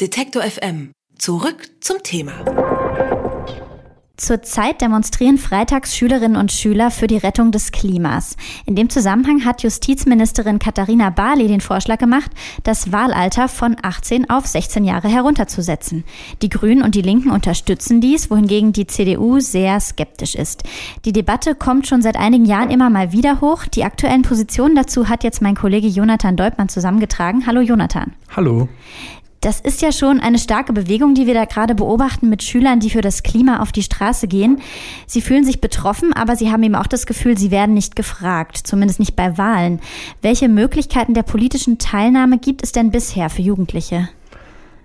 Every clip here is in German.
Detektor FM. Zurück zum Thema. Zurzeit demonstrieren freitags Schülerinnen und Schüler für die Rettung des Klimas. In dem Zusammenhang hat Justizministerin Katharina Barley den Vorschlag gemacht, das Wahlalter von 18 auf 16 Jahre herunterzusetzen. Die Grünen und die Linken unterstützen dies, wohingegen die CDU sehr skeptisch ist. Die Debatte kommt schon seit einigen Jahren immer mal wieder hoch. Die aktuellen Positionen dazu hat jetzt mein Kollege Jonathan Deutmann zusammengetragen. Hallo Jonathan. Hallo. Das ist ja schon eine starke Bewegung, die wir da gerade beobachten mit Schülern, die für das Klima auf die Straße gehen. Sie fühlen sich betroffen, aber sie haben eben auch das Gefühl, sie werden nicht gefragt, zumindest nicht bei Wahlen. Welche Möglichkeiten der politischen Teilnahme gibt es denn bisher für Jugendliche?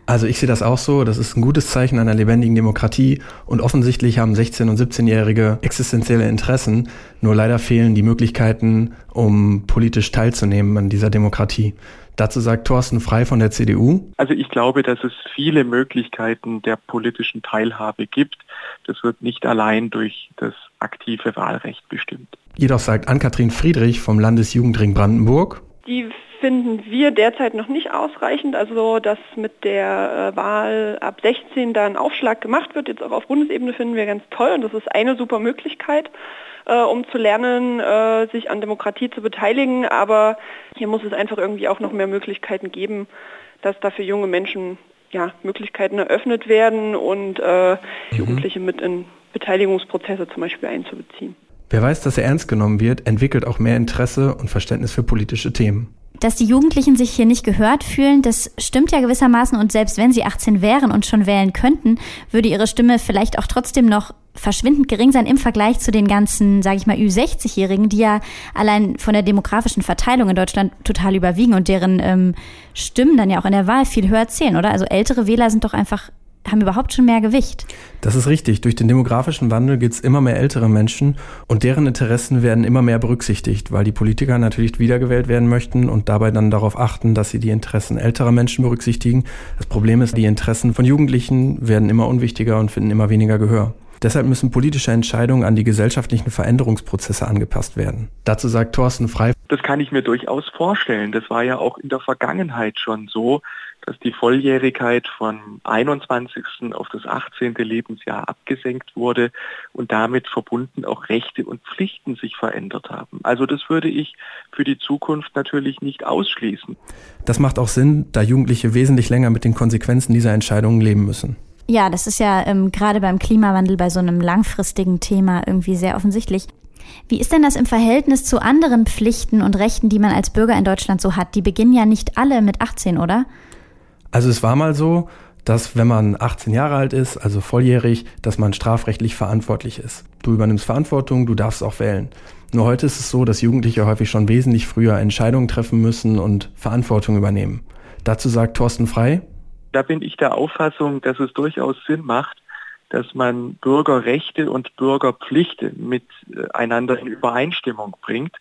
Also ich sehe das auch so, das ist ein gutes Zeichen einer lebendigen Demokratie und offensichtlich haben 16- und 17-Jährige existenzielle Interessen, nur leider fehlen die Möglichkeiten, um politisch teilzunehmen an dieser Demokratie. Dazu sagt Thorsten Frei von der CDU. Also ich glaube, dass es viele Möglichkeiten der politischen Teilhabe gibt. Das wird nicht allein durch das aktive Wahlrecht bestimmt. Jedoch sagt Ann-Kathrin Friedrich vom Landesjugendring Brandenburg. Die finden wir derzeit noch nicht ausreichend. Also, dass mit der äh, Wahl ab 16 da ein Aufschlag gemacht wird, jetzt auch auf Bundesebene, finden wir ganz toll. Und das ist eine super Möglichkeit äh, um zu lernen, äh, sich an Demokratie zu beteiligen. Aber hier muss es einfach irgendwie auch noch mehr Möglichkeiten geben, dass da für junge Menschen ja, Möglichkeiten eröffnet werden und äh, mhm. Jugendliche mit in Beteiligungsprozesse zum Beispiel einzubeziehen. Wer weiß, dass er ernst genommen wird, entwickelt auch mehr Interesse und Verständnis für politische Themen. Dass die Jugendlichen sich hier nicht gehört fühlen, das stimmt ja gewissermaßen und selbst wenn sie 18 wären und schon wählen könnten, würde ihre Stimme vielleicht auch trotzdem noch verschwindend gering sein im Vergleich zu den ganzen, sage ich mal, Ü60-Jährigen, die ja allein von der demografischen Verteilung in Deutschland total überwiegen und deren ähm, Stimmen dann ja auch in der Wahl viel höher zählen, oder? Also ältere Wähler sind doch einfach haben überhaupt schon mehr Gewicht. Das ist richtig. Durch den demografischen Wandel gibt es immer mehr ältere Menschen und deren Interessen werden immer mehr berücksichtigt, weil die Politiker natürlich wiedergewählt werden möchten und dabei dann darauf achten, dass sie die Interessen älterer Menschen berücksichtigen. Das Problem ist, die Interessen von Jugendlichen werden immer unwichtiger und finden immer weniger Gehör. Deshalb müssen politische Entscheidungen an die gesellschaftlichen Veränderungsprozesse angepasst werden. Dazu sagt Thorsten Frei. Das kann ich mir durchaus vorstellen. Das war ja auch in der Vergangenheit schon so, dass die Volljährigkeit von 21. auf das 18. Lebensjahr abgesenkt wurde und damit verbunden auch Rechte und Pflichten sich verändert haben. Also das würde ich für die Zukunft natürlich nicht ausschließen. Das macht auch Sinn, da Jugendliche wesentlich länger mit den Konsequenzen dieser Entscheidungen leben müssen. Ja, das ist ja ähm, gerade beim Klimawandel bei so einem langfristigen Thema irgendwie sehr offensichtlich. Wie ist denn das im Verhältnis zu anderen Pflichten und Rechten, die man als Bürger in Deutschland so hat? Die beginnen ja nicht alle mit 18, oder? Also es war mal so, dass wenn man 18 Jahre alt ist, also volljährig, dass man strafrechtlich verantwortlich ist. Du übernimmst Verantwortung, du darfst auch wählen. Nur heute ist es so, dass Jugendliche häufig schon wesentlich früher Entscheidungen treffen müssen und Verantwortung übernehmen. Dazu sagt Thorsten Frei, da bin ich der Auffassung, dass es durchaus Sinn macht, dass man Bürgerrechte und Bürgerpflichten miteinander in Übereinstimmung bringt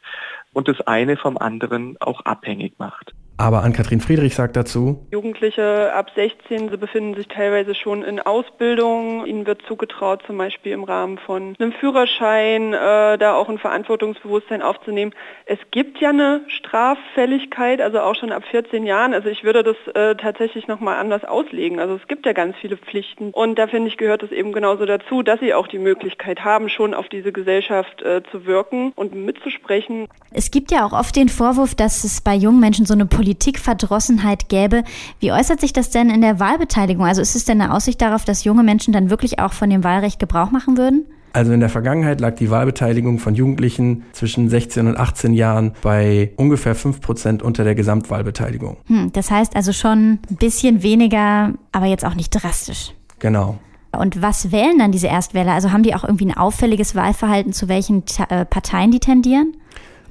und das eine vom anderen auch abhängig macht. Aber Ann-Kathrin Friedrich sagt dazu, Jugendliche ab 16, sie befinden sich teilweise schon in Ausbildung. Ihnen wird zugetraut, zum Beispiel im Rahmen von einem Führerschein, äh, da auch ein Verantwortungsbewusstsein aufzunehmen. Es gibt ja eine Straffälligkeit, also auch schon ab 14 Jahren. Also ich würde das äh, tatsächlich nochmal anders auslegen. Also es gibt ja ganz viele Pflichten. Und da finde ich, gehört es eben genauso dazu, dass sie auch die Möglichkeit haben, schon auf diese Gesellschaft äh, zu wirken und mitzusprechen. Es gibt ja auch oft den Vorwurf, dass es bei jungen Menschen so eine Politikverdrossenheit gäbe. Wie äußert sich das denn in der Wahlbeteiligung? Also ist es denn eine Aussicht darauf, dass junge Menschen dann wirklich auch von dem Wahlrecht Gebrauch machen würden? Also in der Vergangenheit lag die Wahlbeteiligung von Jugendlichen zwischen 16 und 18 Jahren bei ungefähr 5 Prozent unter der Gesamtwahlbeteiligung. Hm, das heißt also schon ein bisschen weniger, aber jetzt auch nicht drastisch. Genau. Und was wählen dann diese Erstwähler? Also haben die auch irgendwie ein auffälliges Wahlverhalten, zu welchen äh, Parteien die tendieren?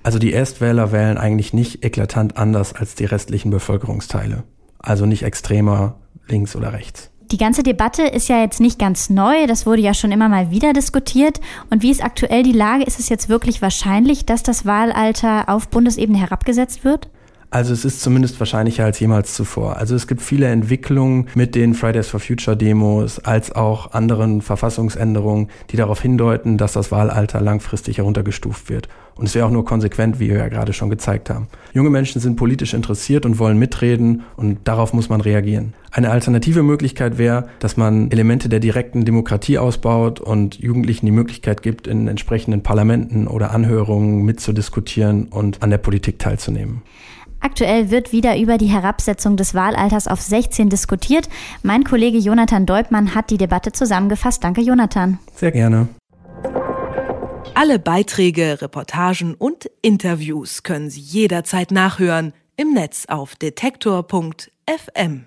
Also die Erstwähler wählen eigentlich nicht eklatant anders als die restlichen Bevölkerungsteile. Also nicht extremer links oder rechts. Die ganze Debatte ist ja jetzt nicht ganz neu, das wurde ja schon immer mal wieder diskutiert. Und wie ist aktuell die Lage? Ist es jetzt wirklich wahrscheinlich, dass das Wahlalter auf Bundesebene herabgesetzt wird? Also es ist zumindest wahrscheinlicher als jemals zuvor. Also es gibt viele Entwicklungen mit den Fridays for Future Demos als auch anderen Verfassungsänderungen, die darauf hindeuten, dass das Wahlalter langfristig heruntergestuft wird. Und es wäre auch nur konsequent, wie wir ja gerade schon gezeigt haben. Junge Menschen sind politisch interessiert und wollen mitreden und darauf muss man reagieren. Eine alternative Möglichkeit wäre, dass man Elemente der direkten Demokratie ausbaut und Jugendlichen die Möglichkeit gibt, in entsprechenden Parlamenten oder Anhörungen mitzudiskutieren und an der Politik teilzunehmen. Aktuell wird wieder über die Herabsetzung des Wahlalters auf 16 diskutiert. Mein Kollege Jonathan Deubmann hat die Debatte zusammengefasst. Danke, Jonathan. Sehr gerne. Alle Beiträge, Reportagen und Interviews können Sie jederzeit nachhören im Netz auf detektor.fm.